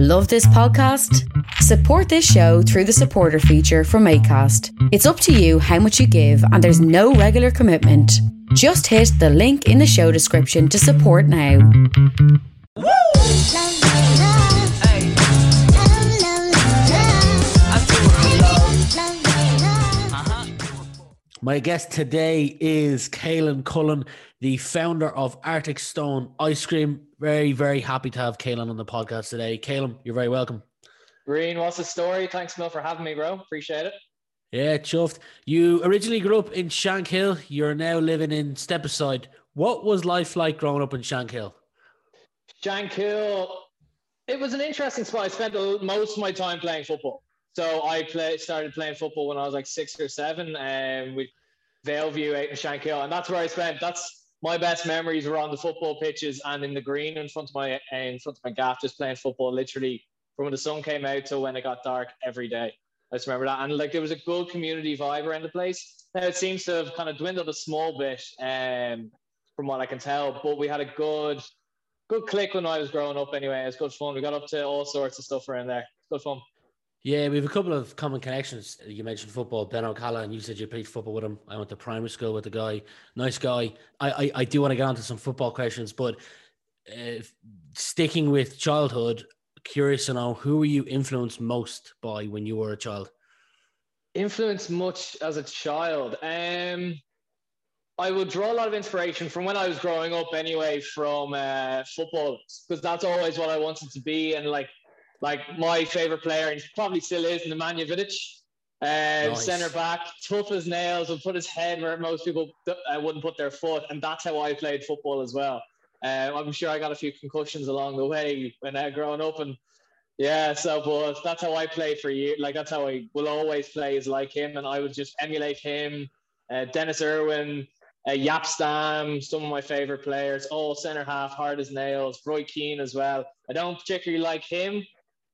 Love this podcast? Support this show through the supporter feature from ACAST. It's up to you how much you give, and there's no regular commitment. Just hit the link in the show description to support now. My guest today is Caelan Cullen, the founder of Arctic Stone Ice Cream. Very, very happy to have Caelan on the podcast today. Caelan, you're very welcome. Green, what's the story? Thanks, Mil, for having me, bro. Appreciate it. Yeah, chuffed. You originally grew up in Shankill. You're now living in Stepaside. What was life like growing up in Shankill? Shankill, it was an interesting spot. I spent most of my time playing football. So I play, started playing football when I was like six or seven, and um, with Valeview out in Shankill, and that's where I spent. That's my best memories were on the football pitches and in the green in front of my in front of my gaff, just playing football, literally from when the sun came out to when it got dark every day. I just remember that, and like there was a good community vibe around the place. Now it seems to have kind of dwindled a small bit, um, from what I can tell, but we had a good, good click when I was growing up. Anyway, it was good fun. We got up to all sorts of stuff around there. Good fun. Yeah, we have a couple of common connections. You mentioned football, Ben O'Callaghan. You said you played football with him. I went to primary school with the guy. Nice guy. I, I, I do want to get onto some football questions, but uh, sticking with childhood, curious to know who were you influenced most by when you were a child? Influenced much as a child. Um, I would draw a lot of inspiration from when I was growing up, anyway, from uh, football, because that's always what I wanted to be. And like like my favorite player, and probably still is, Nemanja Vidic. Uh, nice. Center back, tough as nails, would put his head where most people uh, wouldn't put their foot, and that's how I played football as well. Uh, I'm sure I got a few concussions along the way when I uh, growing up, and yeah, so but that's how I played for you. Like that's how I will always play is like him, and I would just emulate him. Uh, Denis Irwin, uh, Jaap Stam, some of my favorite players, all center half, hard as nails. Roy Keane as well. I don't particularly like him,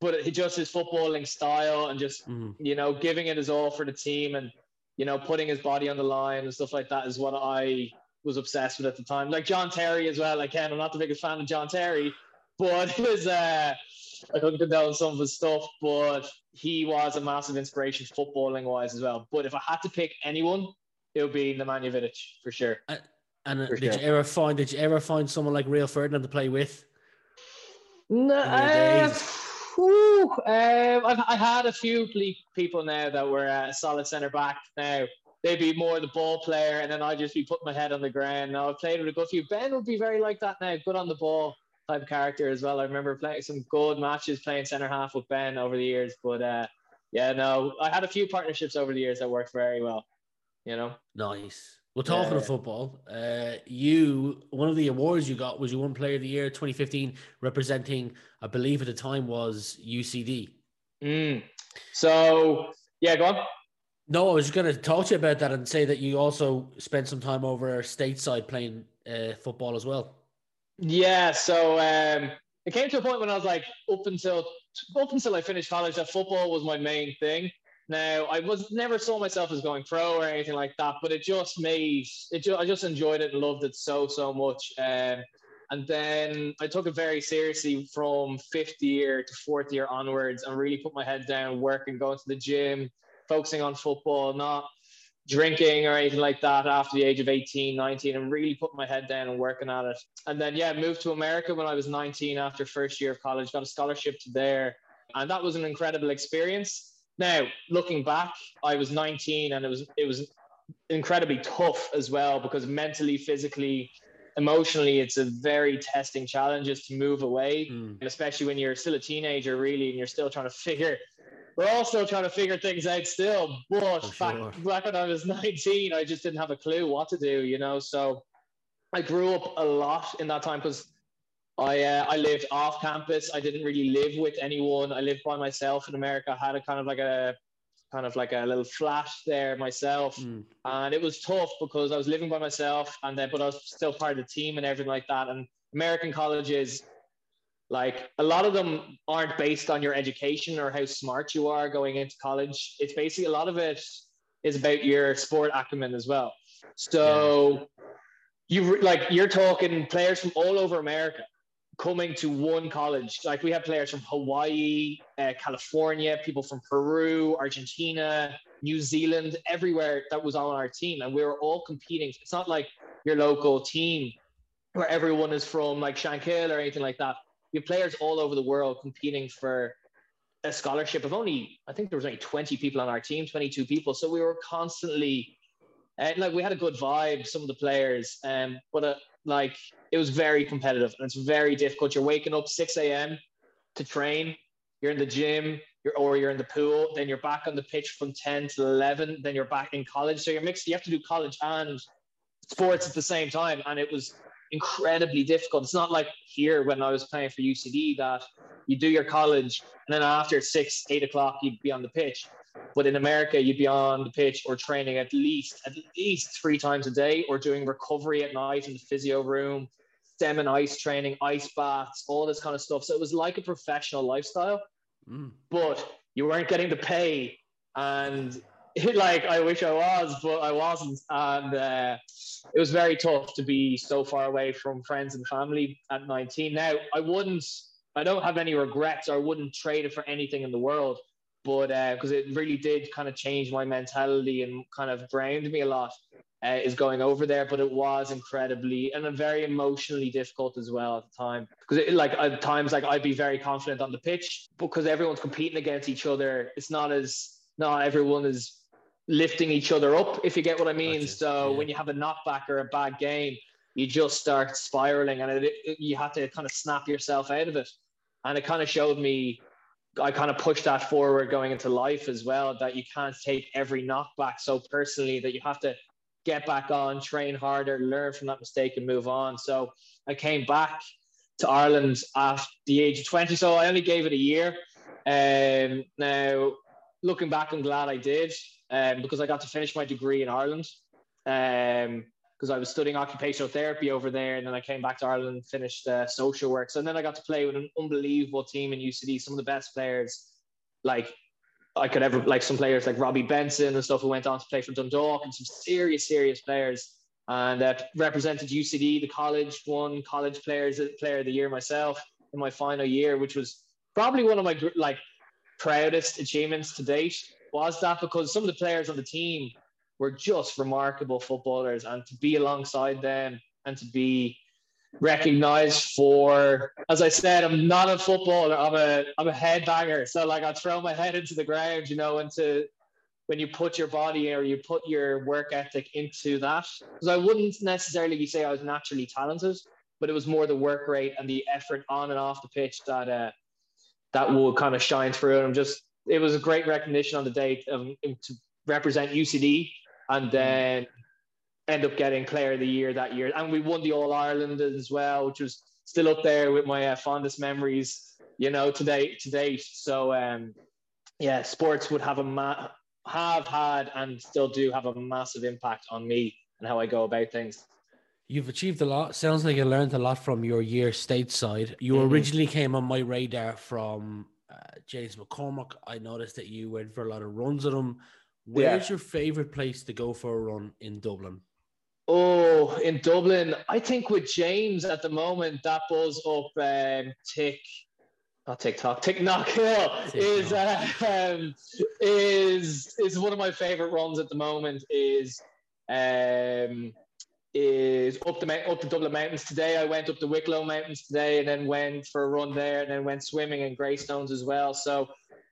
but he just his footballing style and just mm-hmm. you know giving it his all for the team and you know putting his body on the line and stuff like that is what I was obsessed with at the time. Like John Terry as well. Again, I'm not the biggest fan of John Terry, but it was uh, I couldn't condone some of his stuff, but he was a massive inspiration footballing wise as well. But if I had to pick anyone, it would be Nemanja Vidic for sure. Uh, and for did sure. you ever find did you ever find someone like Rio Ferdinand to play with? No, uh, Whew, um, I've I had a few people now that were uh, solid centre back. Now they'd be more the ball player, and then I'd just be putting my head on the ground. Now I've played with a good few. Ben would be very like that now, good on the ball type character as well. I remember playing some good matches playing centre half with Ben over the years. But uh, yeah, no, I had a few partnerships over the years that worked very well. You know, nice. Well, talking yeah. of football, uh, you one of the awards you got was you won Player of the Year 2015, representing, I believe at the time was UCD. Mm. So yeah, go on. No, I was going to talk to you about that and say that you also spent some time over stateside playing uh, football as well. Yeah, so um, it came to a point when I was like, up until up until I finished college, that football was my main thing. Now, I was never saw myself as going pro or anything like that, but it just made it. Ju- I just enjoyed it and loved it so so much. Um, and then I took it very seriously from fifth year to fourth year onwards, and really put my head down, working, going to the gym, focusing on football, not drinking or anything like that after the age of 18 19 and really put my head down and working at it and then yeah moved to america when i was 19 after first year of college got a scholarship to there and that was an incredible experience now, looking back, I was 19 and it was it was incredibly tough as well because mentally, physically, emotionally, it's a very testing challenge just to move away, mm. especially when you're still a teenager, really, and you're still trying to figure. We're all still trying to figure things out still, but back, sure. back when I was 19, I just didn't have a clue what to do, you know. So I grew up a lot in that time because I uh, I lived off campus. I didn't really live with anyone. I lived by myself in America. I had a kind of like a kind of like a little flat there myself, mm. and it was tough because I was living by myself, and then but I was still part of the team and everything like that. And American colleges, like a lot of them aren't based on your education or how smart you are going into college. It's basically a lot of it is about your sport acumen as well. So. Yeah. You like you're talking players from all over America coming to one college. Like we had players from Hawaii, uh, California, people from Peru, Argentina, New Zealand, everywhere that was on our team, and we were all competing. It's not like your local team where everyone is from like Shankill or anything like that. We have players all over the world competing for a scholarship of only, I think there was only 20 people on our team, 22 people. So we were constantly, uh, like we had a good vibe, some of the players, um, but uh, like it was very competitive and it's very difficult. You're waking up 6 a.m. to train, you're in the gym, you're, or you're in the pool, then you're back on the pitch from 10 to 11, then you're back in college. So you're mixed, you have to do college and sports at the same time. And it was incredibly difficult. It's not like here when I was playing for UCD that you do your college and then after six, eight o'clock, you'd be on the pitch. But in America, you'd be on the pitch or training at least at least three times a day, or doing recovery at night in the physio room, stem and ice training, ice baths, all this kind of stuff. So it was like a professional lifestyle, mm. but you weren't getting the pay, and like I wish I was, but I wasn't, and uh, it was very tough to be so far away from friends and family at 19. Now I wouldn't, I don't have any regrets. Or I wouldn't trade it for anything in the world but because uh, it really did kind of change my mentality and kind of ground me a lot uh, is going over there but it was incredibly and very emotionally difficult as well at the time. Because like at times like i'd be very confident on the pitch because everyone's competing against each other it's not as not everyone is lifting each other up if you get what i mean. So yeah. when you have a knockback or a bad game you just start spiraling and it, it, you have to kind of snap yourself out of it. And it kind of showed me I kind of push that forward going into life as well that you can't take every knockback so personally that you have to get back on, train harder, learn from that mistake and move on. So I came back to Ireland at the age of 20. So I only gave it a year. Um, now, looking back, I'm glad I did um, because I got to finish my degree in Ireland. Um, because I was studying occupational therapy over there, and then I came back to Ireland and finished uh, social work. So then I got to play with an unbelievable team in UCD, some of the best players, like I could ever like some players like Robbie Benson and stuff who went on to play for Dundalk, and some serious, serious players. And uh, represented UCD, the college, won college players player of the year myself in my final year, which was probably one of my like proudest achievements to date. Was that because some of the players on the team were just remarkable footballers, and to be alongside them and to be recognized for as I said, I'm not a footballer, I'm a I'm a headbanger. So like I throw my head into the ground, you know, into when you put your body or you put your work ethic into that. Because I wouldn't necessarily say I was naturally talented, but it was more the work rate and the effort on and off the pitch that uh that would kind of shine through. And I'm just it was a great recognition on the day um, to represent UCD and then end up getting player of the year that year. And we won the All Ireland as well, which was still up there with my uh, fondest memories, you know, today to date. So um, yeah, sports would have a ma- have had and still do have a massive impact on me and how I go about things. You've achieved a lot. Sounds like you learned a lot from your year stateside. You mm-hmm. originally came on my radar from uh, James McCormack. I noticed that you went for a lot of runs with him. Where's yeah. your favorite place to go for a run in Dublin? Oh, in Dublin, I think with James at the moment, that buzz up um, tick, not TikTok, Ticknock Hill is uh, um, is is one of my favorite runs at the moment. Is um, is up the up the Dublin Mountains today. I went up the Wicklow Mountains today, and then went for a run there, and then went swimming in Greystones as well. So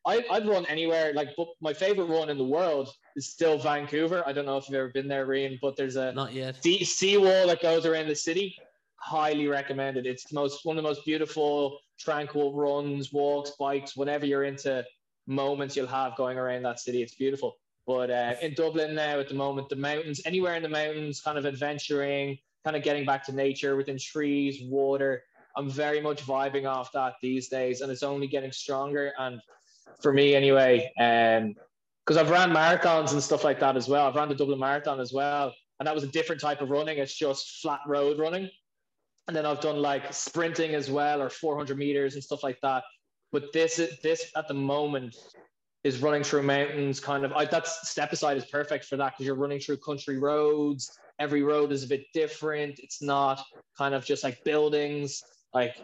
I, I'd run anywhere. Like, but my favorite run in the world is still Vancouver. I don't know if you've ever been there, Rian, but there's a not yet sea, sea wall that goes around the city. Highly recommended. It's the most one of the most beautiful, tranquil runs, walks, bikes, whatever you're into moments you'll have going around that city. It's beautiful. But uh, in Dublin now at the moment, the mountains, anywhere in the mountains, kind of adventuring, kind of getting back to nature within trees, water. I'm very much vibing off that these days, and it's only getting stronger. And for me anyway. Um, because I've ran marathons and stuff like that as well. I've run the Dublin Marathon as well, and that was a different type of running. It's just flat road running, and then I've done like sprinting as well, or 400 meters and stuff like that. But this this at the moment is running through mountains. Kind of, I, that's Stepaside is perfect for that because you're running through country roads. Every road is a bit different. It's not kind of just like buildings Like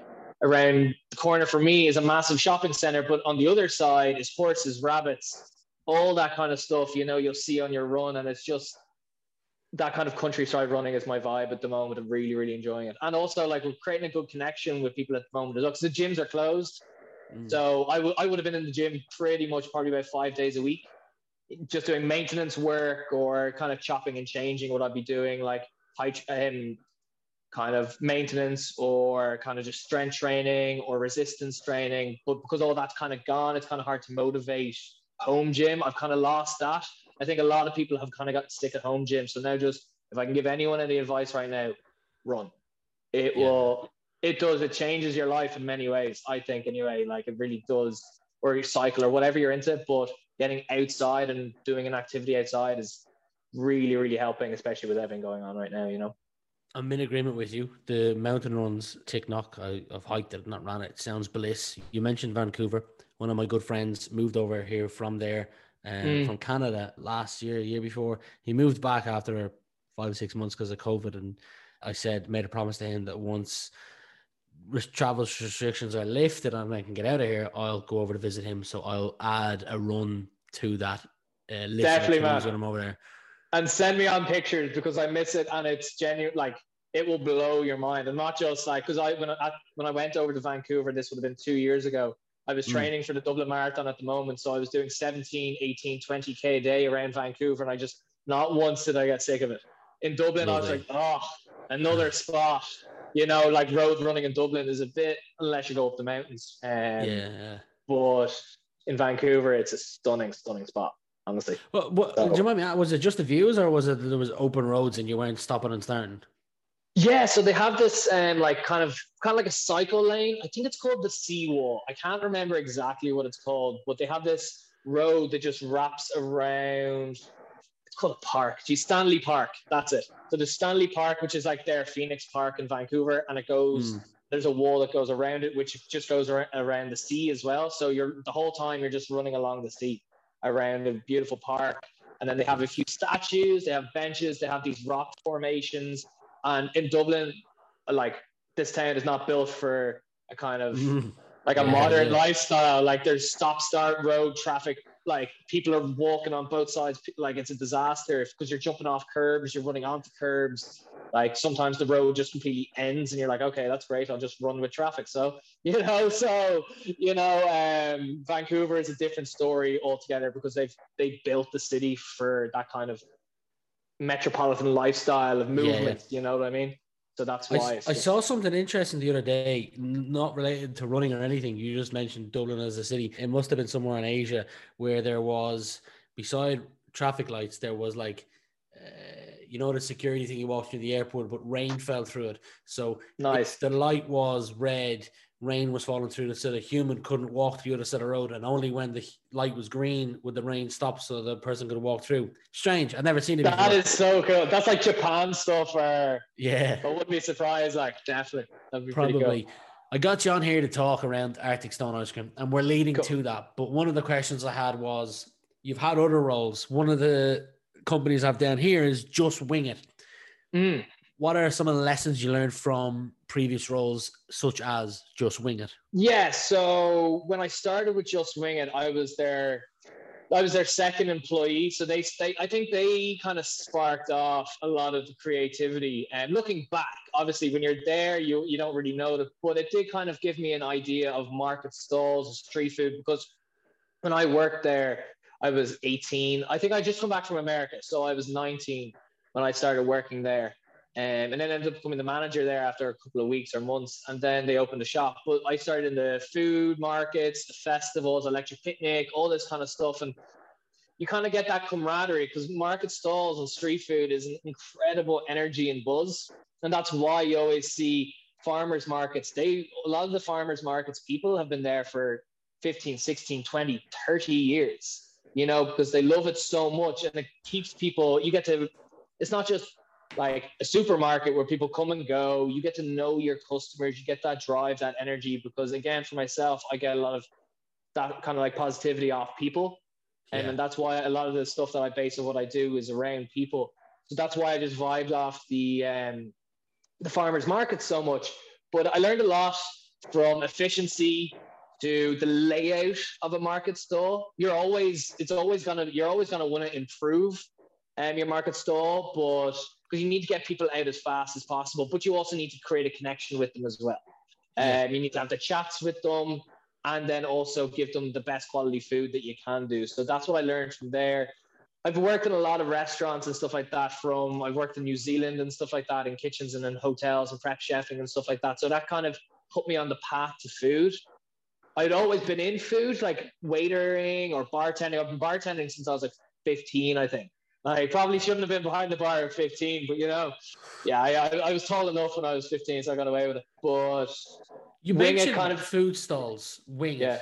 around the corner for me is a massive shopping center, but on the other side is horses, rabbits, all that kind of stuff. You know, you'll see on your run, and it's just that kind of countryside running is my vibe at the moment. I'm really, really enjoying it, and also like we're creating a good connection with people at the moment as well because the gyms are closed. Mm. So I, w- I would have been in the gym pretty much probably about five days a week, just doing maintenance work or kind of chopping and changing what I'd be doing, like high, um, kind of maintenance or kind of just strength training or resistance training. But because all that's kind of gone, it's kind of hard to motivate home gym. I've kind of lost that. I think a lot of people have kind of got stick at home gym. So now just if I can give anyone any advice right now, run. It yeah. will it does, it changes your life in many ways, I think anyway. Like it really does, or you cycle or whatever you're into, but getting outside and doing an activity outside is really, really helping, especially with everything going on right now, you know. I'm in agreement with you. The mountain runs Ticknock. I, have hiked it, not ran it. it. Sounds bliss. You mentioned Vancouver. One of my good friends moved over here from there, um, mm. from Canada last year, year before. He moved back after five or six months because of COVID. And I said, made a promise to him that once travel restrictions are lifted and I can get out of here, I'll go over to visit him. So I'll add a run to that uh, list Definitely, man. when I'm over there and send me on pictures because I miss it and it's genuine. Like it will blow your mind, and not just like because I when I when I went over to Vancouver, this would have been two years ago. I was hmm. training mm. for the Dublin Marathon at the moment, so I was doing 17, 18, 20k a day around Vancouver, and I just not once did I get sick of it. In Dublin, I was like, oh, another spot. You know, like road running in Dublin is a bit unless you go up the mountains. Um, yeah. But in Vancouver, it's a stunning, stunning spot honestly. Well, what, so, do you mind me? Was it just the views, or was it there was open roads and you weren't stopping and starting? Yeah, so they have this um, like kind of kind of like a cycle lane. I think it's called the Seawall. I can't remember exactly what it's called, but they have this road that just wraps around. It's called a park. Gee, Stanley Park. That's it. So the Stanley Park, which is like their Phoenix Park in Vancouver, and it goes. Mm. There's a wall that goes around it, which just goes around the sea as well. So you're the whole time you're just running along the sea around a beautiful park. And then they have a few statues, they have benches, they have these rock formations. And in Dublin, like this town is not built for a kind of mm-hmm. like a yeah, modern lifestyle. Like there's stop start road traffic. Like people are walking on both sides. Like it's a disaster because you're jumping off curbs, you're running onto curbs. Like sometimes the road just completely ends, and you're like, okay, that's great. I'll just run with traffic. So you know, so you know, um, Vancouver is a different story altogether because they've they built the city for that kind of metropolitan lifestyle of movement. Yeah. You know what I mean? So that's why. I, I, saw something interesting the other day, not related to running or anything. You just mentioned Dublin as a city. It must have been somewhere in Asia where there was, beside traffic lights, there was like uh, you know the security thing you walked through the airport, but rain fell through it. So nice. the light was red, rain was falling through the the human couldn't walk to the other side of the road. And only when the light was green would the rain stop, so the person could walk through. Strange. I've never seen it. That before. is so cool. That's like Japan stuff. Where yeah, I wouldn't be surprised. Like definitely, probably. Cool. I got you on here to talk around Arctic Stone ice cream, and we're leading cool. to that. But one of the questions I had was, you've had other roles. One of the companies I've down here is just wing it. Mm. What are some of the lessons you learned from previous roles, such as Just Wing It? Yeah, so when I started with Just Wing It, I was their, I was their second employee. So they, they I think they kind of sparked off a lot of the creativity. And looking back, obviously, when you're there, you you don't really know that, but it did kind of give me an idea of market stalls, street food, because when I worked there, I was 18. I think I just come back from America, so I was 19 when I started working there. Um, and then ended up becoming the manager there after a couple of weeks or months. And then they opened the shop. But I started in the food markets, the festivals, electric picnic, all this kind of stuff. And you kind of get that camaraderie because market stalls and street food is an incredible energy and buzz. And that's why you always see farmers markets. They a lot of the farmers markets people have been there for 15, 16, 20, 30 years you know, because they love it so much and it keeps people, you get to, it's not just like a supermarket where people come and go, you get to know your customers, you get that drive, that energy. Because again, for myself, I get a lot of that kind of like positivity off people. Yeah. And, and that's why a lot of the stuff that I base of what I do is around people. So that's why I just vibed off the um, the farmers market so much. But I learned a lot from efficiency to the layout of a market stall. You're always it's always gonna you're always gonna want to improve um, your market stall, but because you need to get people out as fast as possible, but you also need to create a connection with them as well. Yeah. Um, you need to have the chats with them and then also give them the best quality food that you can do. So that's what I learned from there. I've worked in a lot of restaurants and stuff like that. From I've worked in New Zealand and stuff like that in kitchens and in hotels and prep chefing and stuff like that. So that kind of put me on the path to food. I'd always been in food, like waitering or bartending. I've been bartending since I was like 15, I think. I probably shouldn't have been behind the bar at 15, but you know, yeah, I, I, I was tall enough when I was 15, so I got away with it. But you mentioned kind of food stalls, wing. Yeah.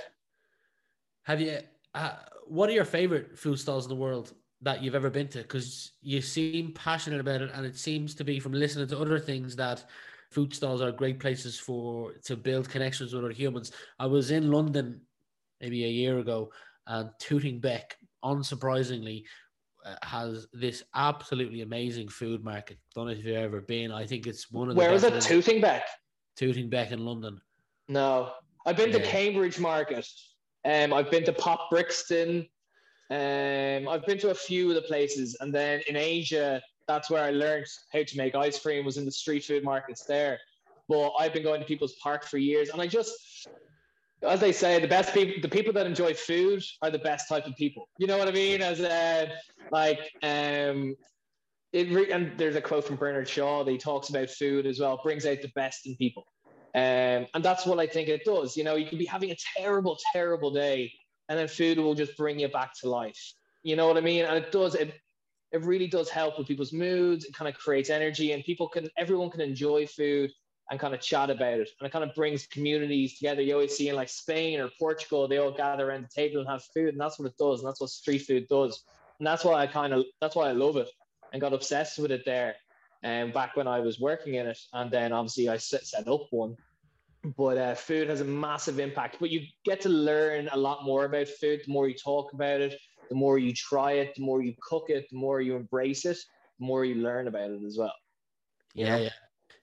Have you? Uh, what are your favorite food stalls in the world that you've ever been to? Because you seem passionate about it, and it seems to be from listening to other things that food stalls are great places for to build connections with other humans. I was in London maybe a year ago, and Tooting Bec, unsurprisingly, has this absolutely amazing food market. Don't know if you've ever been. I think it's one of the where is it? Tooting Bec. Tooting Bec in London. No, I've been yeah. to Cambridge Market. Um, I've been to Pop Brixton. Um, I've been to a few of the places, and then in Asia, that's where I learned how to make ice cream. Was in the street food markets there. But I've been going to People's Park for years, and I just, as they say, the best people, the people that enjoy food, are the best type of people. You know what I mean? As uh, like, um, it re- and there's a quote from Bernard Shaw that he talks about food as well, brings out the best in people. Um, and that's what I think it does. You know, you can be having a terrible, terrible day, and then food will just bring you back to life. You know what I mean? And it does. It it really does help with people's moods. It kind of creates energy, and people can everyone can enjoy food and kind of chat about it. And it kind of brings communities together. You always see in like Spain or Portugal, they all gather around the table and have food, and that's what it does. And that's what street food does. And that's why I kind of that's why I love it and got obsessed with it there. And um, back when I was working in it, and then obviously I set, set up one but uh, food has a massive impact. But you get to learn a lot more about food the more you talk about it, the more you try it, the more you cook it, the more you embrace it, the more you learn about it as well. Yeah, yeah.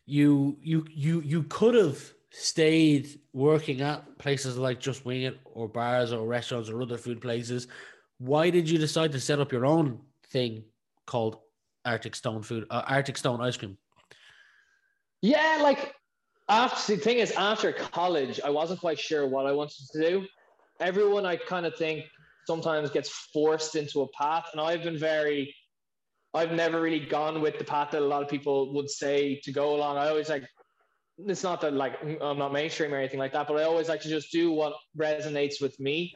You you you you could have stayed working at places like Just Wing It or bars or restaurants or other food places. Why did you decide to set up your own thing called Arctic Stone Food, uh, Arctic Stone Ice Cream? Yeah, like after the thing is after college i wasn't quite sure what i wanted to do everyone i kind of think sometimes gets forced into a path and i've been very i've never really gone with the path that a lot of people would say to go along i always like it's not that like i'm not mainstream or anything like that but i always like to just do what resonates with me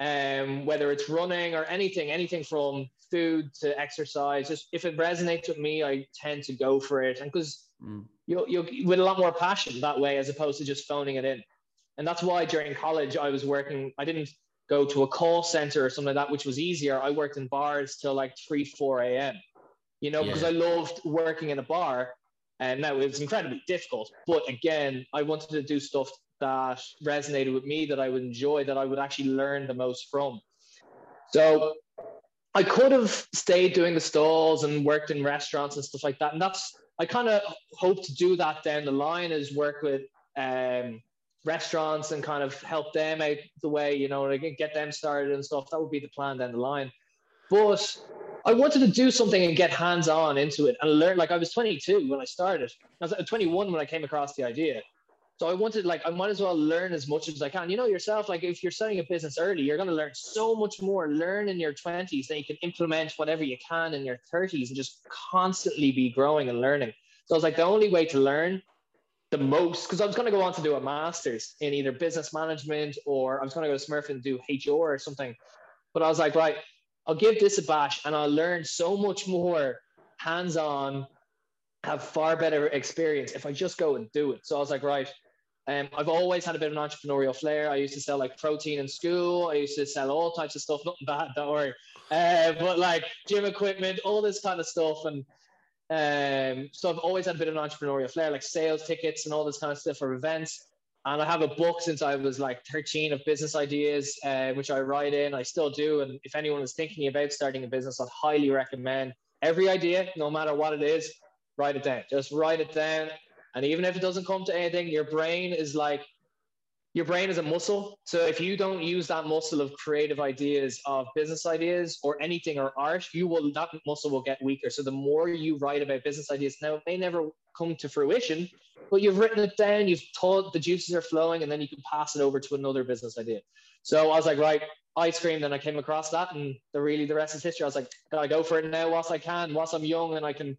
um whether it's running or anything anything from food to exercise just if it resonates with me i tend to go for it and because mm you'll, you'll with a lot more passion that way as opposed to just phoning it in. And that's why during college I was working, I didn't go to a call center or something like that, which was easier. I worked in bars till like 3, 4 a.m. You know, yeah. because I loved working in a bar. And now it was incredibly difficult. But again, I wanted to do stuff that resonated with me, that I would enjoy, that I would actually learn the most from. So I could have stayed doing the stalls and worked in restaurants and stuff like that. And that's I kind of hope to do that down the line is work with um, restaurants and kind of help them out the way, you know, get them started and stuff. That would be the plan down the line. But I wanted to do something and get hands on into it and learn. Like I was 22 when I started. I was uh, 21 when I came across the idea. So I wanted, like, I might as well learn as much as I can. You know yourself, like, if you're starting a business early, you're going to learn so much more. Learn in your 20s, then you can implement whatever you can in your 30s and just constantly be growing and learning. So I was like, the only way to learn the most, because I was going to go on to do a master's in either business management or I was going to go to Smurf and do HR or something. But I was like, right, I'll give this a bash and I'll learn so much more hands on, have far better experience if I just go and do it. So I was like, right, um, I've always had a bit of an entrepreneurial flair. I used to sell like protein in school. I used to sell all types of stuff. Nothing bad, don't worry. Uh, but like gym equipment, all this kind of stuff. And um, so I've always had a bit of an entrepreneurial flair, like sales tickets and all this kind of stuff for events. And I have a book since I was like 13 of business ideas, uh, which I write in. I still do. And if anyone is thinking about starting a business, I'd highly recommend every idea, no matter what it is, write it down. Just write it down And even if it doesn't come to anything, your brain is like your brain is a muscle. So if you don't use that muscle of creative ideas, of business ideas, or anything or art, you will that muscle will get weaker. So the more you write about business ideas, now it may never come to fruition, but you've written it down, you've told the juices are flowing, and then you can pass it over to another business idea. So I was like, right, ice cream. Then I came across that, and the really the rest is history. I was like, I go for it now whilst I can, whilst I'm young, and I can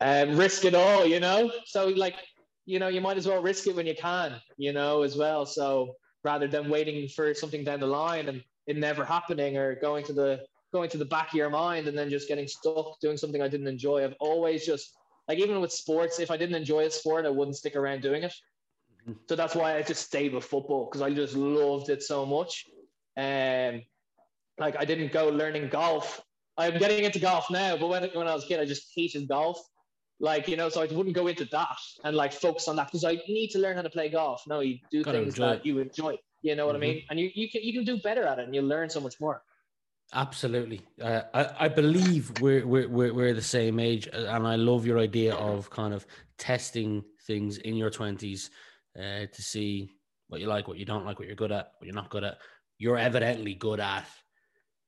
um, risk it all, you know? So like you know, you might as well risk it when you can, you know, as well. So rather than waiting for something down the line and it never happening or going to the going to the back of your mind and then just getting stuck doing something I didn't enjoy. I've always just like even with sports, if I didn't enjoy a sport, I wouldn't stick around doing it. Mm-hmm. So that's why I just stayed with football because I just loved it so much. And um, like I didn't go learning golf. I'm getting into golf now, but when, when I was a kid, I just hated golf like you know so i wouldn't go into that and like focus on that because i need to learn how to play golf. No you do Gotta things that it. you enjoy. You know what mm-hmm. i mean? And you, you can you can do better at it and you learn so much more. Absolutely. Uh, I, I believe we're, we're we're we're the same age uh, and i love your idea of kind of testing things in your 20s uh, to see what you like what you don't like what you're good at what you're not good at. You're evidently good at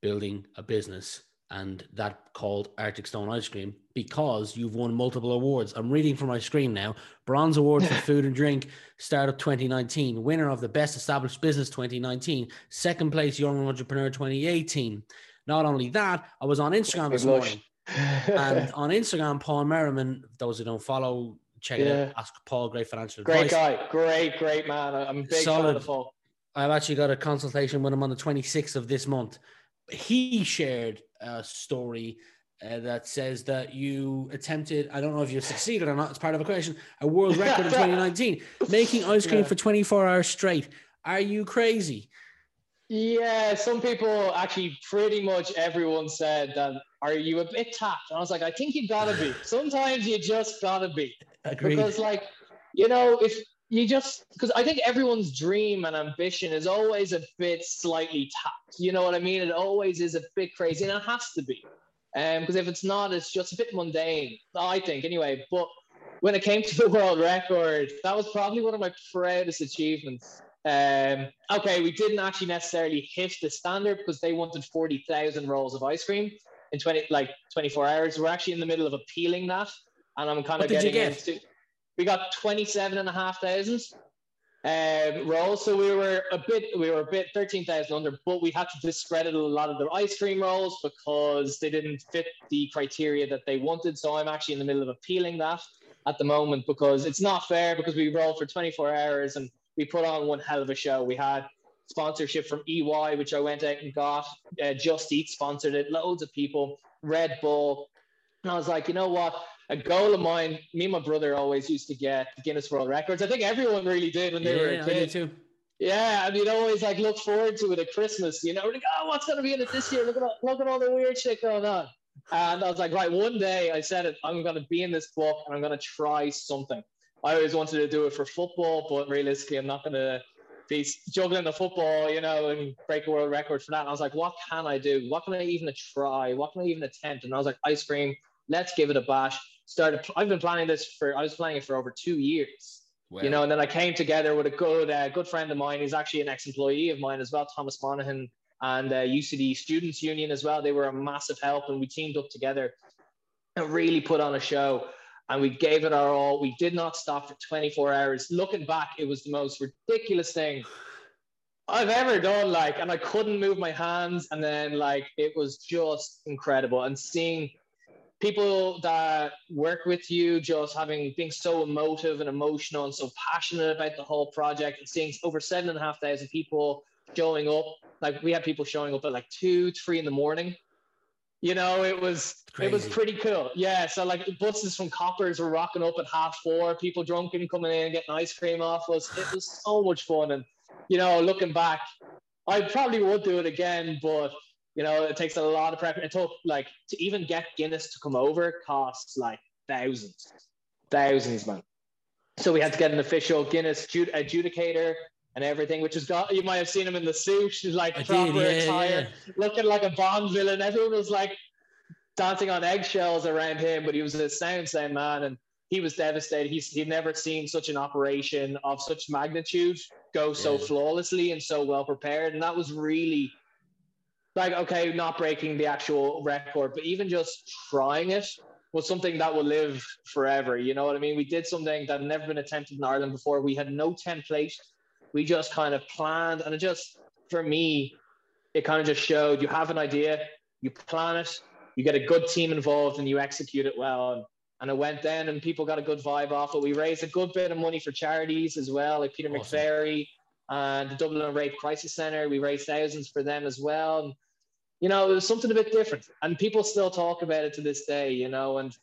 building a business and that called Arctic Stone Ice Cream because you've won multiple awards. I'm reading from my screen now. Bronze Award for Food and Drink, Startup 2019, winner of the Best Established Business 2019, second place Young Entrepreneur 2018. Not only that, I was on Instagram this morning. and on Instagram, Paul Merriman, those who don't follow, check yeah. it out. Ask Paul, great financial great advice. guy, great, great man. I'm a big Solid. fan of Paul. I've actually got a consultation with him on the 26th of this month. He shared uh, story uh, that says that you attempted, I don't know if you succeeded or not, it's part of a question, a world record in 2019, making ice cream yeah. for 24 hours straight. Are you crazy? Yeah, some people actually pretty much everyone said that are you a bit tapped? And I was like, I think you gotta be. Sometimes you just gotta be. Agreed. Because like, you know, if you just because I think everyone's dream and ambition is always a bit slightly tapped. You know what I mean? It always is a bit crazy, and it has to be. Um, because if it's not, it's just a bit mundane. I think anyway. But when it came to the world record, that was probably one of my proudest achievements. Um, okay, we didn't actually necessarily hit the standard because they wanted forty thousand rolls of ice cream in twenty like twenty four hours. We're actually in the middle of appealing that, and I'm kind of getting get? into we got 27 and a half thousand um, rolls. So we were a bit, we were a bit 13,000 under, but we had to discredit a lot of the ice cream rolls because they didn't fit the criteria that they wanted. So I'm actually in the middle of appealing that at the moment because it's not fair because we rolled for 24 hours and we put on one hell of a show. We had sponsorship from EY, which I went out and got. Uh, Just Eat sponsored it. Loads of people. Red Bull. And I was like, you know what? A goal of mine. Me and my brother always used to get Guinness World Records. I think everyone really did when they yeah, were a kid. too. Yeah, and you'd always like look forward to it at Christmas. You know, we're like, oh, what's going to be in it this year? Look at all, look at all the weird shit going on. And I was like, right, one day I said it, I'm going to be in this book and I'm going to try something. I always wanted to do it for football, but realistically, I'm not going to be juggling the football, you know, and break a world record for that. And I was like, what can I do? What can I even try? What can I even attempt? And I was like, ice cream. Let's give it a bash started. I've been planning this for. I was planning it for over two years. Wow. You know, and then I came together with a good, uh, good friend of mine. He's actually an ex-employee of mine as well, Thomas Monaghan, and uh, UCD Students Union as well. They were a massive help, and we teamed up together and really put on a show. And we gave it our all. We did not stop for 24 hours. Looking back, it was the most ridiculous thing I've ever done. Like, and I couldn't move my hands, and then like it was just incredible. And seeing people that work with you just having being so emotive and emotional and so passionate about the whole project and seeing over seven and a half thousand people showing up. Like we had people showing up at like two three in the morning. You know it was Crazy. it was pretty cool. Yeah so like buses from coppers were rocking up at half four people drunk and coming in and getting ice cream off us. It was so much fun. And you know looking back i probably would do it again but you know, it takes a lot of prep. It took like to even get Guinness to come over costs like thousands, thousands, man. So we had to get an official Guinness adjudicator and everything, which is got you might have seen him in the suit, like I proper did, yeah, attire, yeah. looking like a Bond villain. Everyone was like dancing on eggshells around him, but he was a sound sound man. And he was devastated. He's he'd never seen such an operation of such magnitude go so Yeah. flawlessly and so well prepared, and that was really like okay, not breaking the actual record, but even just trying it was something that will live forever. You know what I mean? We did something that had never been attempted in Ireland before. We had no template. We just kind of planned, and it just for me, it kind of just showed you have an idea, you plan it, you get a good team involved, and you execute it well. And, and it went then, and people got a good vibe off it. We raised a good bit of money for charities as well, like Peter Awesome. McVerry and the Dublin Rape Crisis Centre. We raised thousands for them as well. And, you know, it was something a bit different. And people still talk about it to this day, you know, and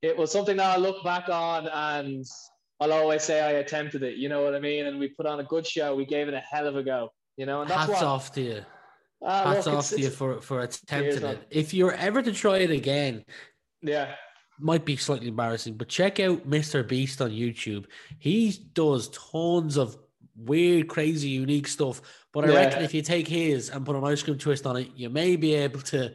it was something that I look back on and I'll always say I attempted it, you know what I mean? And we put on a good show. We gave it a hell of a go, you know, and that's Hats what, off to you. Ah, Hats look, off to you for for attempting it. If you're ever to try it again, yeah. might be slightly embarrassing, but check out Mr. Beast on YouTube. He does tons of weird, crazy, unique stuff. But I Yeah. reckon if you take his and put an ice cream twist on it, you may be able to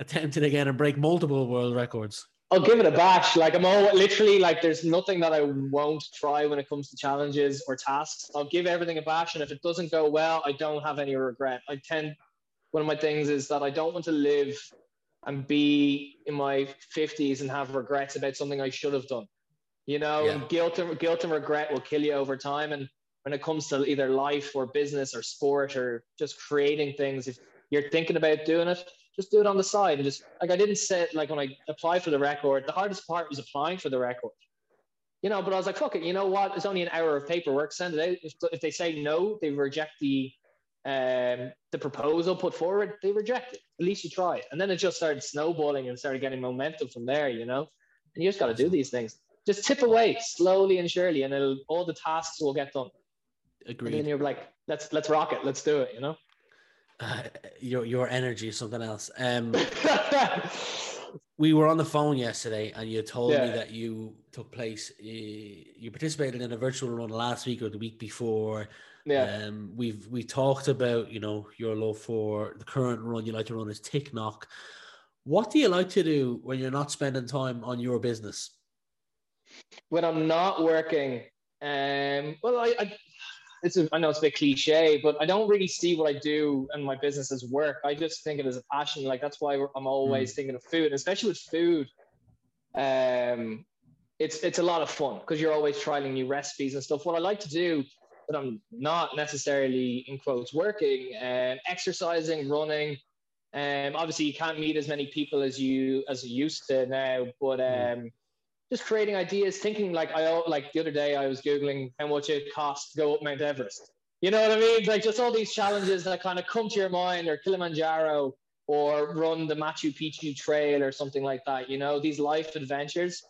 attempt it again and break multiple world records. I'll give it a bash. Like I'm all literally like there's nothing that I won't try when it comes to challenges or tasks. I'll give everything a bash, and if it doesn't go well, I don't have any regret. I tend one of my things is that I don't want to live and be in my 50s and have regrets about something I should have done. You know, Yeah. guilt and guilt and regret will kill you over time. And when it comes to either life or business or sport or just creating things, if you're thinking about doing it, just do it on the side and just like I didn't say like when I applied for the record, the hardest part was applying for the record. You know, but I was like, fuck it, you know what? It's only an hour of paperwork. Send it out. If, if they say no, they reject the um the proposal put forward, they reject it. At least you try it. And then it just started snowballing and started getting momentum from there, you know. And you just gotta do these things. Just tip away slowly and surely, and all the tasks will get done. And then you're like, let's let's rock it, let's do it, you know. Uh, your your energy is something else. Um, we were on the phone yesterday, and you told me that you took place. Uh, you participated in a virtual run last week or the week before. yeah. Um, we've we talked about you know your love for the current run you like to run is Ticknock. What do you like to do when you're not spending time on your business? when I'm not working, um, well, I, I it's a, I know it's a bit cliche, but I don't really see what I do and my business as work. I just think it as a passion. Like that's why I'm always thinking of food, and especially with food. Um, it's it's a lot of fun because you're always trying new recipes and stuff. What I like to do, but I'm not necessarily in quotes working, um, exercising, running. Um, obviously you can't meet as many people as you as you used to now, but um, just creating ideas, thinking like I like the other day I was googling how much it costs to go up Mount Everest. You know what I mean? Like just all these challenges that kind of come to your mind, or Kilimanjaro, or run the Machu Picchu Trail, or something like that. You know, these life adventures,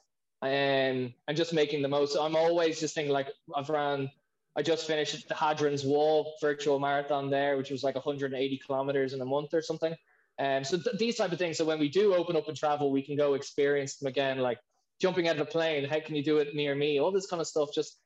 and and just making the most. I'm always just thinking like I've ran. I just finished the Hadrian's Wall virtual marathon there, which was like 180 kilometers in a month or something. Um, so th- these type of things. So when we do open up and travel, we can go experience them again. Like jumping out of a plane, how can you do it near me? All this kind of stuff. Just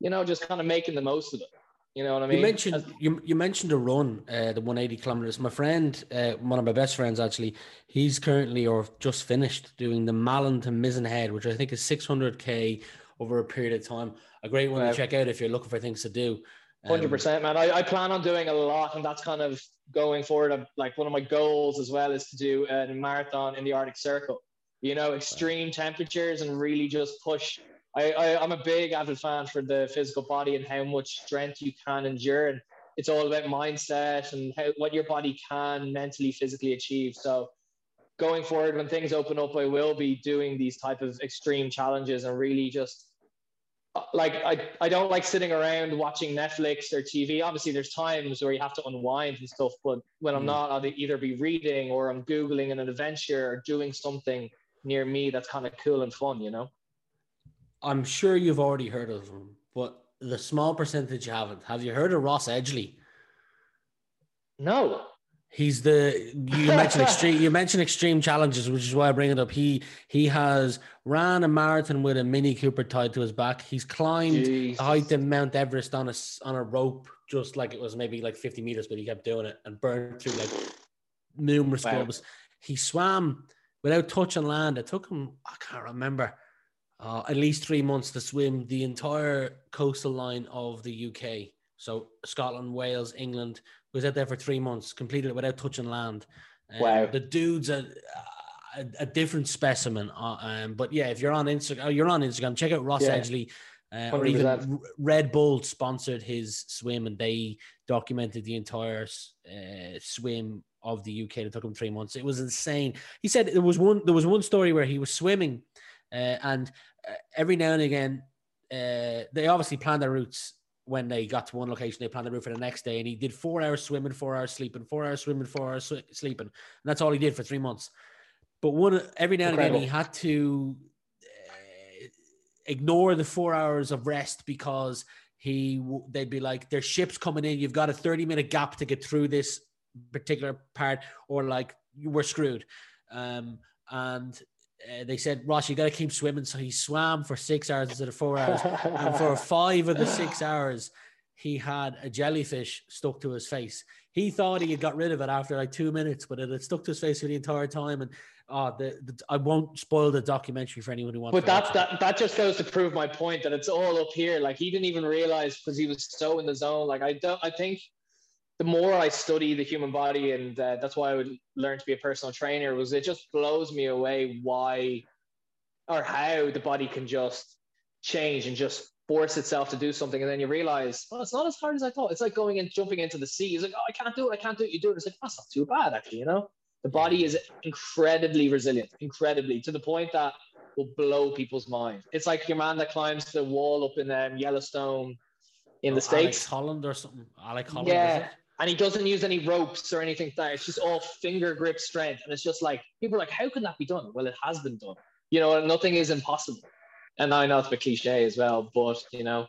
you know, just kind of making the most of it. You know what I mean? you mentioned As- you, you mentioned a run, uh, the 180 kilometers. My friend, uh, one of my best friends actually, he's currently or just finished doing the Malin to Mizenhead, which I think is 600k over a period of time. A great one Wow. to check out if you're looking for things to do. Um, Hundred percent, man. I, I plan on doing a lot, and that's kind of going forward. Of, like one of my goals as well is to do a marathon in the Arctic Circle. You know, extreme temperatures and really just push. I, I I'm a big avid fan for the physical body and how much strength you can endure, and it's all about mindset and how what your body can mentally, physically achieve. So going forward, when things open up, I will be doing these type of extreme challenges and really just like I, I don't like sitting around watching Netflix or TV. Obviously, there's times where you have to unwind and stuff, but when I'm Mm. not, I'll either be reading or I'm googling an adventure or doing something near me that's kind of cool and fun. You know? I'm sure you've already heard of him, but the small percentage you haven't. Have you heard of Ross Edgley? No. He's the you mentioned extreme you mentioned extreme challenges, which is why I bring it up. He he has ran a marathon with a Mini Cooper tied to his back. He's climbed the height of Mount Everest on a on a rope, just like it was maybe like 50 meters, but he kept doing it and burned through like numerous Wow. clubs. He swam without touching land. It took him, I can't remember. uh, at least three months to swim the entire coastal line of the UK. So Scotland, Wales, England was out there for three months, completed it without touching land. Um, Wow. The dude's a, a, a different specimen. Uh, um, but yeah, if you're on Instagram, you're on Instagram. Check out Ross Yeah. Edgley. Uh, or even Red Bull sponsored his swim, and they documented the entire uh, swim of the UK. It took him three months. It was insane. He said there was one. There was one story where he was swimming, uh, and uh, every now and again, uh, they obviously planned their routes when they got to one location. They planned the route for the next day, and he did four hours swimming, four hours sleeping, four hours swimming, four hours swi- sleeping, and that's all he did for three months. But one every now and again, he had to uh, ignore the four hours of rest because he they'd be like, "There's ships coming in. You've got a 30 minute gap to get through this particular part, or like you were screwed." Um, and uh, they said, "Ross, you got to keep swimming." So he swam for six hours instead of four hours, and for five of the six hours, he had a jellyfish stuck to his face. He thought he had got rid of it after like two minutes, but it had stuck to his face for the entire time. And oh, the, the I won't spoil the documentary for anyone who wants. But to that, that that just goes to prove my point that it's all up here. Like he didn't even realize because he was so in the zone. Like I don't. I think the more I study the human body, and uh, that's why I would learn to be a personal trainer, was it just blows me away why or how the body can just change and just force itself to do something, and then you realize, well, it's not as hard as I thought. It's like going and jumping into the sea. It's like, oh, I can't do it. I can't do it. You do it. It's like that's not too bad, actually. You know, the body is incredibly resilient, incredibly to the point that will blow people's mind. It's like your man that climbs the wall up in um, Yellowstone in the Oh, Alex states, Holland or something. Alex Honnold. Yeah. And he doesn't use any ropes or anything. Like that it's just all finger grip strength, and it's just like people are like, how can that be done? Well, it has been done. You know, nothing is impossible. And I know it's a cliche as well, but you know,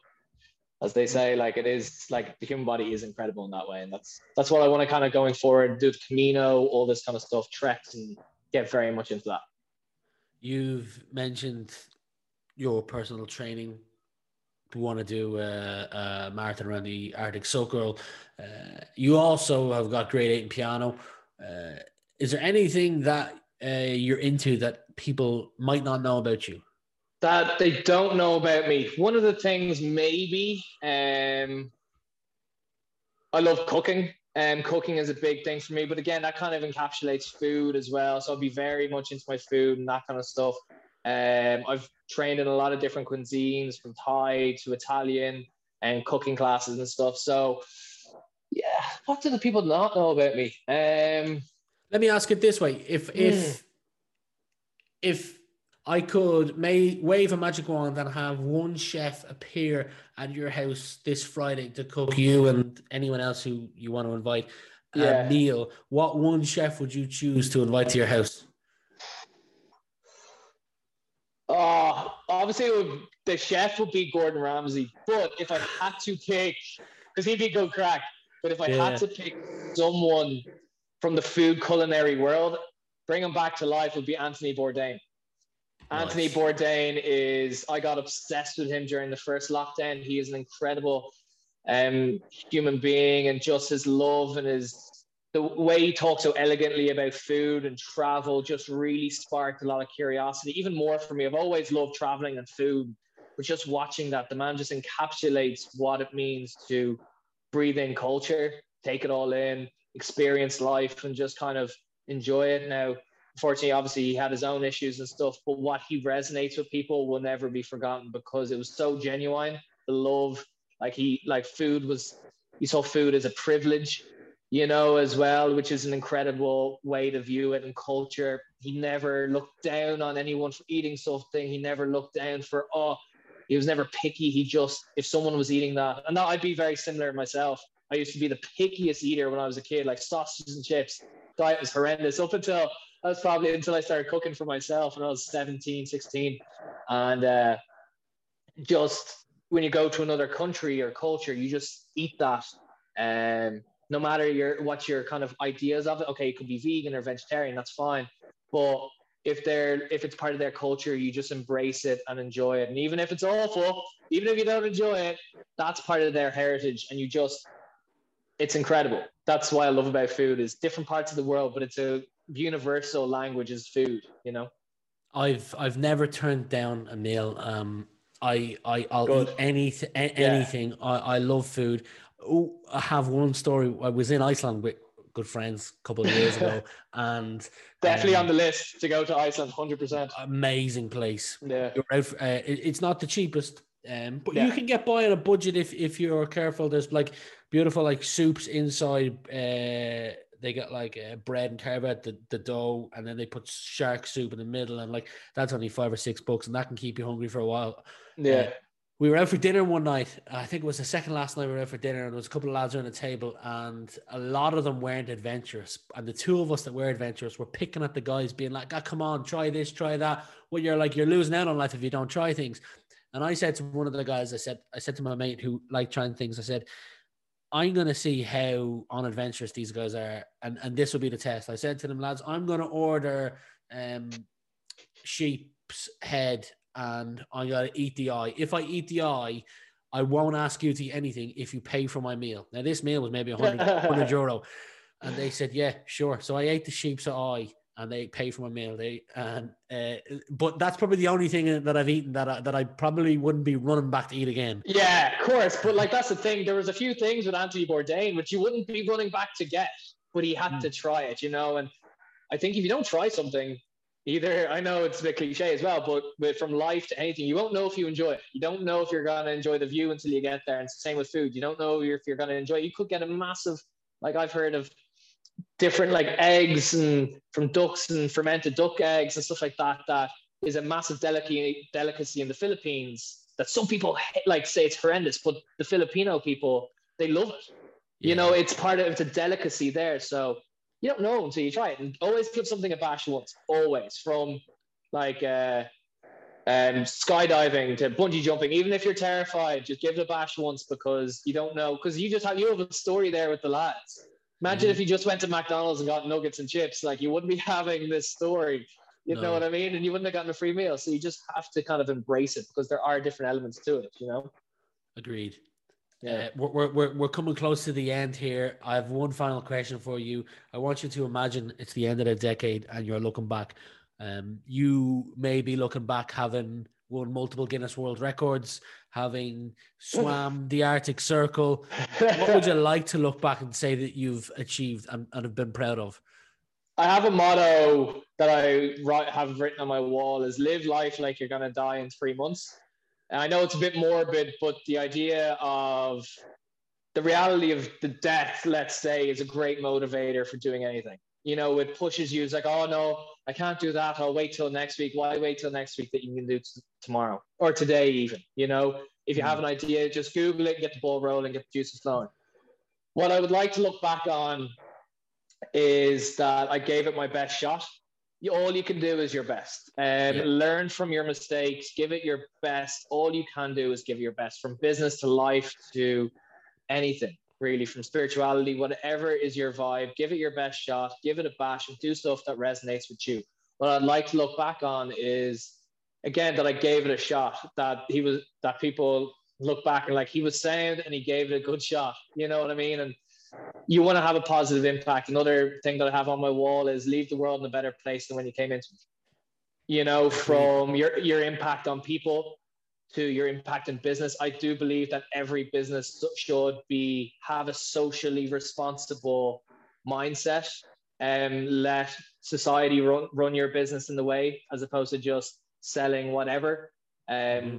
as they say, like it is like the human body is incredible in that way, and that's that's what I want to kind of going forward do the Camino, all this kind of stuff, treks, and get very much into that. You've mentioned your personal training. Want to do a, a marathon around the Arctic Circle. Uh, you also have got grade eight in piano. Uh, is there anything that uh, you're into that people might not know about you? that they don't know about me. One of the things, maybe, um, I love cooking. Um, cooking is a big thing for me, but again, that kind of encapsulates food as well. So I'll be very much into my food and that kind of stuff. Um, I've trained in a lot of different cuisines, from Thai to Italian, and cooking classes and stuff. So, yeah, what do the people not know about me? Um, Let me ask it this way: if if if I could may wave a magic wand and have one chef appear at your house this Friday to cook you and anyone else who you want to invite Yeah. a meal, what one chef would you choose to invite to your house? Oh, obviously, would, the chef would be Gordon Ramsay. But if I had to pick, because he'd be good crack, but if I Yeah. had to pick someone from the food culinary world, bring him back to life would be Anthony Bourdain. Anthony Nice. Bourdain is, I got obsessed with him during the first lockdown. He is an incredible um, human being and just his love and his the way he talks so elegantly about food and travel just really sparked a lot of curiosity, even more for me. I've always loved traveling and food, but just watching that, the man just encapsulates what it means to breathe in culture, take it all in, experience life, and just kind of enjoy it. Now, unfortunately, obviously, he had his own issues and stuff, but what he resonates with people will never be forgotten because it was so genuine. The love, like he, like food was, he saw food as a privilege you know, as well, which is an incredible way to view it in culture. He never looked down on anyone for eating something. He never looked down for, oh, he was never picky. He just, if someone was eating that, and that I'd be very similar myself. I used to be the pickiest eater when I was a kid, like sausages and chips. Diet was horrendous up until, that was probably until I started cooking for myself when I was 17, 16. And uh, just when you go to another country or culture, you just eat that. Um, no matter your what your kind of ideas of it. Okay, it could be vegan or vegetarian, that's fine. But if they're if it's part of their culture, you just embrace it and enjoy it. And even if it's awful, even if you don't enjoy it, that's part of their heritage, and you just it's incredible. That's why I love about food is different parts of the world, but it's a universal language is food. You know. I've I've never turned down a meal. Um, I I I'll Good. eat anything anything. Yeah. I I love food. Oh, I have one story. I was in Iceland with good friends a couple of years ago, and definitely um, on the list to go to Iceland. Hundred percent. Amazing place. Yeah. Out, uh, it, it's not the cheapest, um, but yeah. you can get by on a budget if if you're careful. There's like beautiful like soups inside. Uh, they got like uh, bread and carve out the, the dough, and then they put shark soup in the middle, and like that's only five or six bucks, and that can keep you hungry for a while. Yeah. We were out for dinner one night. I think it was the second last night we were out for dinner, and there was a couple of lads around the table, and a lot of them weren't adventurous. And the two of us that were adventurous were picking at the guys, being like, "Ah, come on, try this, try that." Well, you're like, you're losing out on life if you don't try things. And I said to one of the guys, I said, I said to my mate who liked trying things, I said, I'm gonna see how unadventurous these guys are, and and this will be the test. I said to them, lads, I'm gonna order um sheep's head and I gotta eat the eye. If I eat the eye, I won't ask you to eat anything if you pay for my meal. Now this meal was maybe 100, 100 euro, and they said, yeah, sure. So I ate the sheep's eye, and they pay for my meal. They and uh, but that's probably the only thing that I've eaten that I, that I probably wouldn't be running back to eat again. Yeah, of course. But like that's the thing. There was a few things with Anthony Bourdain which you wouldn't be running back to get, but he had mm. to try it. You know, and I think if you don't try something, either I know it's a bit cliche as well, but, but from life to anything, you won't know if you enjoy it. You don't know if you're gonna enjoy the view until you get there. And it's the same with food. You don't know if you're gonna enjoy. It. You could get a massive, like I've heard of different like eggs and from ducks and fermented duck eggs and stuff like that. That is a massive delicacy delicacy in the Philippines. That some people like say it's horrendous, but the Filipino people they love it. Yeah. You know, it's part of it's a delicacy there. So you don't know until you try it. And always give something a bash once. Always from like uh, um, skydiving to bungee jumping. Even if you're terrified, just give it a bash once because you don't know. Because you just have you have a story there with the lads. Imagine mm-hmm. if you just went to McDonald's and got nuggets and chips. Like you wouldn't be having this story. You no. know what I mean? And you wouldn't have gotten a free meal. So you just have to kind of embrace it because there are different elements to it. You know. Agreed. Yeah, uh, we're, we're, we're coming close to the end here. I have one final question for you. I want you to imagine it's the end of the decade and you're looking back. Um, you may be looking back having won multiple Guinness World Records, having swam the Arctic Circle. What would you like to look back and say that you've achieved and, and have been proud of? I have a motto that I write, have written on my wall is live life like you're going to die in three months. And I know it's a bit morbid, but the idea of the reality of the death, let's say, is a great motivator for doing anything. You know, it pushes you. It's like, oh no, I can't do that. I'll wait till next week. Why wait till next week that you can do t- tomorrow or today, even? You know, if you mm-hmm. have an idea, just Google it, get the ball rolling, get the juices flowing. What I would like to look back on is that I gave it my best shot all you can do is your best. Um, yeah. Learn from your mistakes, give it your best. All you can do is give your best from business to life to anything, really, from spirituality, whatever is your vibe. Give it your best shot, give it a bash, and do stuff that resonates with you. What I'd like to look back on is, again, that I gave it a shot, that he was, that people look back and like he was sound and he gave it a good shot. You know what I mean? And you want to have a positive impact. Another thing that I have on my wall is leave the world in a better place than when you came into it. You know, from your your impact on people to your impact in business. I do believe that every business should be have a socially responsible mindset and let society run, run your business in the way as opposed to just selling whatever. Um, mm-hmm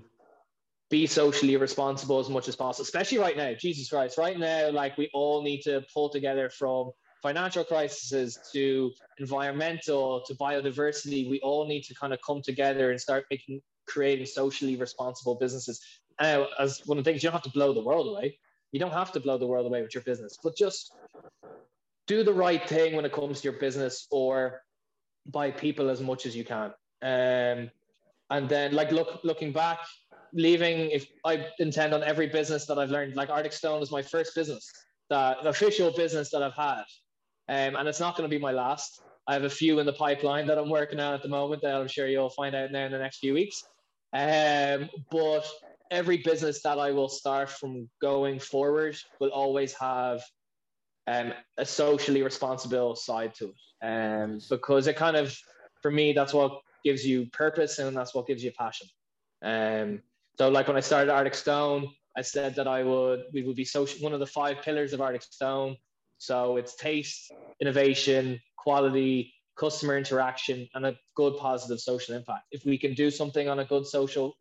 be socially responsible as much as possible, especially right now. Jesus Christ, right now, like we all need to pull together from financial crises to environmental to biodiversity. We all need to kind of come together and start making creating socially responsible businesses. Now, as one of the things, you don't have to blow the world away. You don't have to blow the world away with your business, but just do the right thing when it comes to your business or by people as much as you can. Um, and then, like look looking back, leaving, if I intend on every business that I've learned, like Arctic Stone is my first business, the, official business that I've had. Um, and it's not going to be my last. I have a few in the pipeline that I'm working on at the moment that I'm sure you'll find out now in the next few weeks. Um, but every business that I will start from going forward will always have um, a socially responsible side to it. Um, because it kind of, for me, that's what gives you purpose and that's what gives you passion. Um, so like when I started Arctic Stone, I said that I would we would be social one of the five pillars of Arctic Stone. So it's taste, innovation, quality, customer interaction, and a good positive social impact. If we can do something on a good social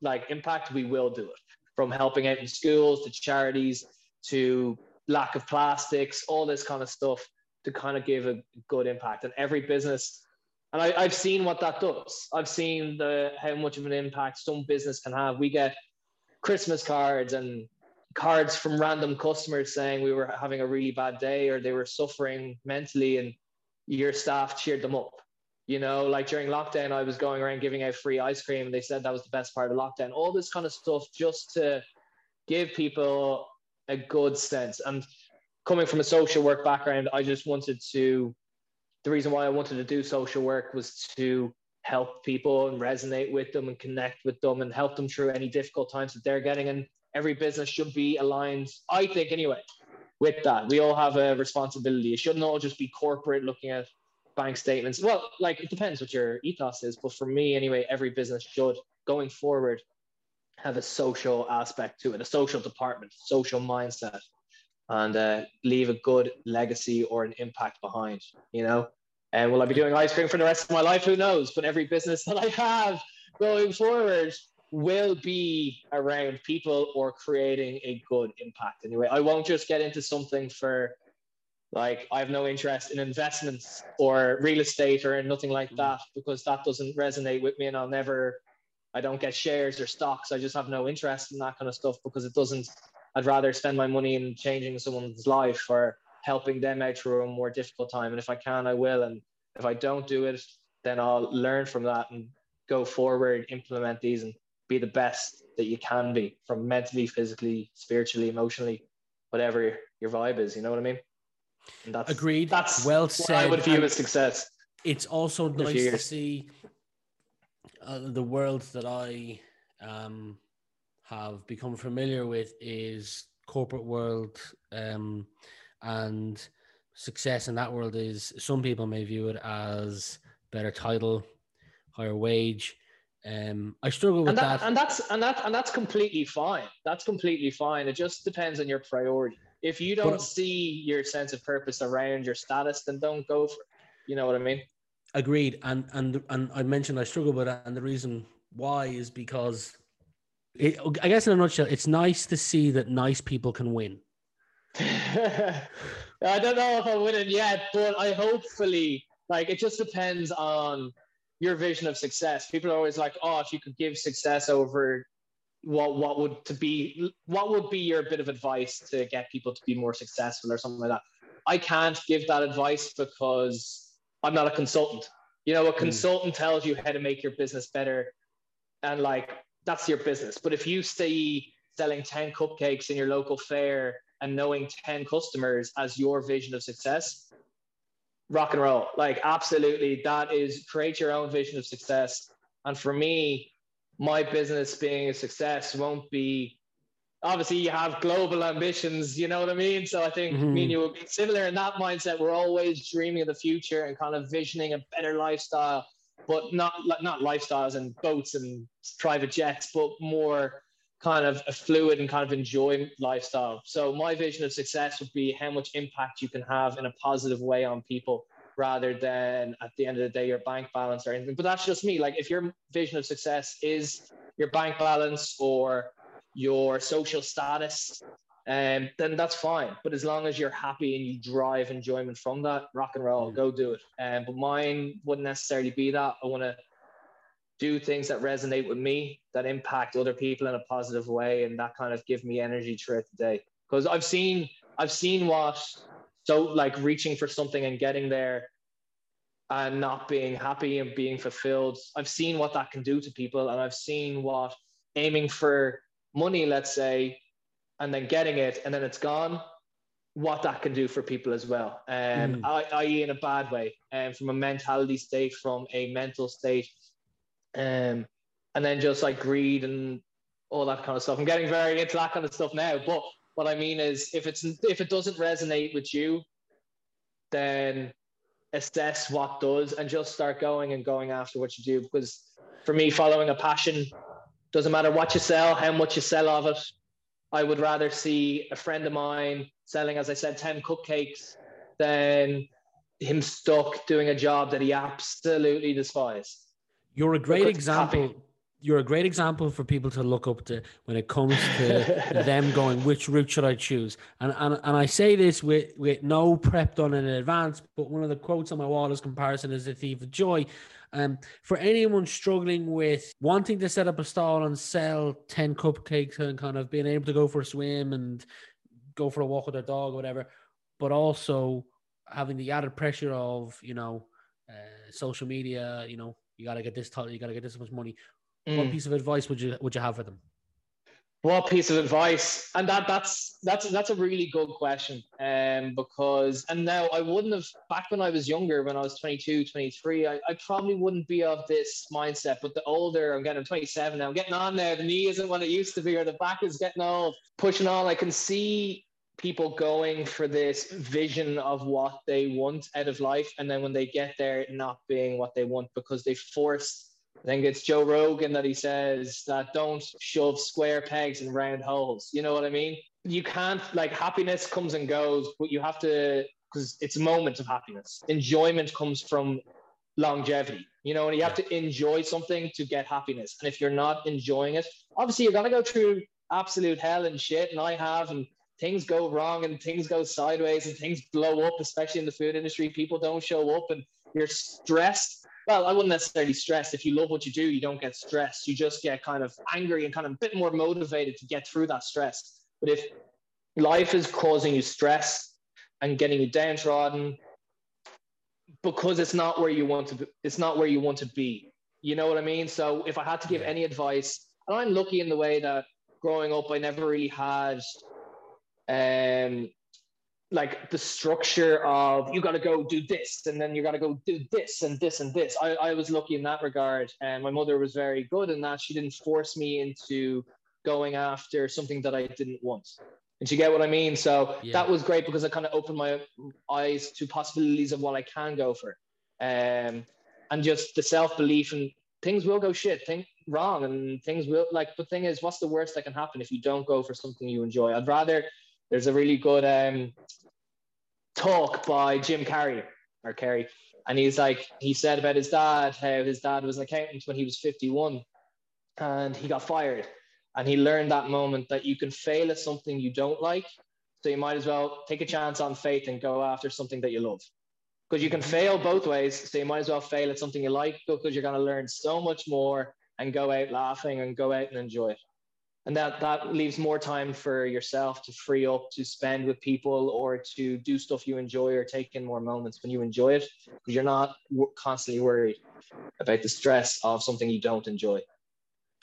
like impact, we will do it. From helping out in schools to charities to lack of plastics, all this kind of stuff to kind of give a good impact. And every business, and I, have seen what that does. I've seen the how much of an impact some business can have. We get Christmas cards and cards from random customers saying we were having a really bad day or they were suffering mentally and your staff cheered them up. You know, like during lockdown, I was going around giving out free ice cream and they said that was the best part of lockdown. All this kind of stuff just to give people a good sense. And coming from a social work background, I just wanted to, the reason why I wanted to do social work was to help people and resonate with them and connect with them and help them through any difficult times that they're getting. And every business should be aligned, I think, anyway, with that. We all have a responsibility. It shouldn't all just be corporate looking at bank statements. Well, like it depends what your ethos is, but for me, anyway, every business should going forward have a social aspect to it, a social department, social mindset, and uh, leave a good legacy or an impact behind. You know, and will I be doing ice cream for the rest of my life? Who knows? But every business that I have going forward will be around people or creating a good impact. Anyway, I won't just get into something for like I have no interest in investments or real estate or nothing like mm. that because that doesn't resonate with me and I'll never I don't get shares or stocks. I just have no interest in that kind of stuff because it doesn't I'd rather spend my money in changing someone's life or helping them out through a more difficult time. And if I can, I will. And if I don't do it, then I'll learn from that and go forward, implement these and be the best that you can be from mentally, physically, spiritually, emotionally, whatever your, vibe is. You know what I mean? And that's agreed. That's well said. I would view as success. It's also nice to see uh, the world that I um, have become familiar with is corporate world um, and success in that world is some people may view it as better title higher wage um, I struggle with and that, that, and that's and that and that's completely fine. That's completely fine. It just depends on your priority. If you don't but, see your sense of purpose around your status, then don't go for it. You know what I mean? Agreed. And and and I mentioned I struggle with that, and the reason why is because it, I guess in a nutshell, it's nice to see that nice people can win. I don't know if I'm winning yet, but I hopefully like it just depends on your vision of success. People are always like, oh, if you could give success over what what would to be what would be your bit of advice to get people to be more successful or something like that. I can't give that advice because I'm not a consultant. You know, a hmm. consultant mm. tells you how to make your business better. And like that's your business. But if you stay selling 10 cupcakes in your local fair and knowing 10 customers as your vision of success, rock and roll. Like, absolutely, that is create your own vision of success. And for me, my business being a success won't be obviously you have global ambitions, you know what I mean? So I think mm-hmm. me and you will be similar in that mindset. We're always dreaming of the future and kind of visioning a better lifestyle, but not not lifestyles and boats and private jets, but more kind of a fluid and kind of enjoy lifestyle. So my vision of success would be how much impact you can have in a positive way on people rather than at the end of the day your bank balance or anything. But that's just me. Like if your vision of success is your bank balance or your social status, um, then that's fine. But as long as you're happy and you drive enjoyment from that, rock and roll, go do it. Um, but mine wouldn't necessarily be that. I want to do things that resonate with me, that impact other people in a positive way, and that kind of give me energy throughout the day. Because I've seen, I've seen what so like reaching for something and getting there and not being happy and being fulfilled. I've seen what that can do to people, and I've seen what aiming for money, let's say, and then getting it, and then it's gone. What that can do for people as well, um, mm. i.e., in a bad way, and um, from a mentality state, from a mental state, um, and then just like greed and all that kind of stuff. I'm getting very into that kind of stuff now. But what I mean is, if it's if it doesn't resonate with you, then assess what does and just start going and going after what you do. Because for me, following a passion doesn't matter what you sell, how much you sell of it. I would rather see a friend of mine selling, as I said, 10 cupcakes than him stuck doing a job that he absolutely despises. You're a great example. You're a great example for people to look up to when it comes to them going, which route should I choose? And, and and I say this with, with no prep done in advance, but one of the quotes on my wall is comparison is a thief of joy. Um, for anyone struggling with wanting to set up a stall and sell 10 cupcakes and kind of being able to go for a swim and go for a walk with their dog or whatever, but also having the added pressure of, you know, uh, social media, you know, you got to get this, t- you got to get this much money. Mm. What piece of advice would you would you have for them? What piece of advice? And that that's that's that's a really good question. Um, because and now I wouldn't have back when I was younger, when I was 22, 23, I, I probably wouldn't be of this mindset. But the older I'm getting, I'm 27 now, I'm getting on there. The knee isn't what it used to be, or the back is getting old. Pushing on, I can see people going for this vision of what they want out of life, and then when they get there, not being what they want because they forced I think it's Joe Rogan that he says that don't shove square pegs in round holes. You know what I mean? You can't like happiness comes and goes, but you have to because it's a moment of happiness. Enjoyment comes from longevity. You know, and you have to enjoy something to get happiness. And if you're not enjoying it, obviously you're gonna go through absolute hell and shit. And I have, and things go wrong and things go sideways and things blow up, especially in the food industry. People don't show up and you're stressed well, I wouldn't necessarily stress. If you love what you do, you don't get stressed. You just get kind of angry and kind of a bit more motivated to get through that stress. But if life is causing you stress and getting you downtrodden because it's not where you want to be, it's not where you want to be. You know what I mean? So if I had to give any advice, and I'm lucky in the way that growing up, I never really had um, like the structure of you got to go do this and then you got to go do this and this and this. I, I was lucky in that regard. And my mother was very good in that. She didn't force me into going after something that I didn't want. And you get what I mean? So yeah. that was great because it kind of opened my eyes to possibilities of what I can go for. Um, and just the self belief and things will go shit, think wrong, and things will like. The thing is, what's the worst that can happen if you don't go for something you enjoy? I'd rather there's a really good um, talk by Jim Carrey or Carrey, and he's like he said about his dad how his dad was an accountant when he was 51, and he got fired, and he learned that moment that you can fail at something you don't like, so you might as well take a chance on faith and go after something that you love. Because you can fail both ways, so you might as well fail at something you like because you're going to learn so much more and go out laughing and go out and enjoy it and that that leaves more time for yourself to free up to spend with people or to do stuff you enjoy or take in more moments when you enjoy it because you're not constantly worried about the stress of something you don't enjoy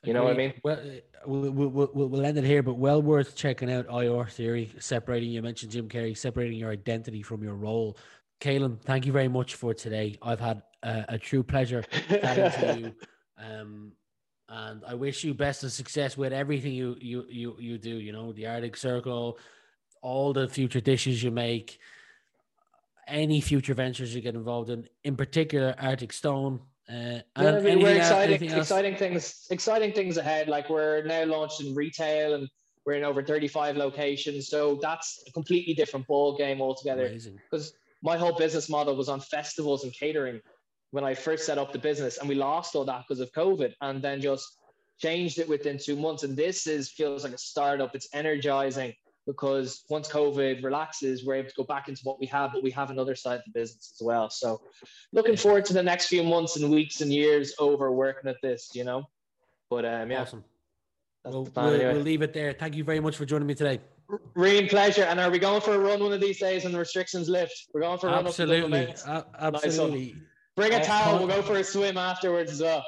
you know what I mean? Well, we'll, we'll, we'll end it here, but well worth checking out IR theory, separating, you mentioned Jim Carrey, separating your identity from your role. Caelan, thank you very much for today. I've had a, a true pleasure chatting to you. Um, and I wish you best of success with everything you you you you do. You know, the Arctic Circle, all the future dishes you make, any future ventures you get involved in, in particular Arctic Stone. Uh, yeah, I mean, we're exciting, exciting things, exciting things ahead. Like we're now launched in retail and we're in over 35 locations. So that's a completely different ball game altogether. Because my whole business model was on festivals and catering when I first set up the business, and we lost all that because of COVID, and then just changed it within two months. And this is feels like a startup. It's energizing because once COVID relaxes, we're able to go back into what we have, but we have another side of the business as well. So, looking forward to the next few months and weeks and years over working at this. You know, but um, yeah. Awesome. Well, we'll, anyway. we'll, leave it there. Thank you very much for joining me today. Real pleasure. And are we going for a run one of these days and the restrictions lift? We're going for a absolutely. run. Absolutely. Absolutely. Nice Bring a towel. We'll go for a swim afterwards as well.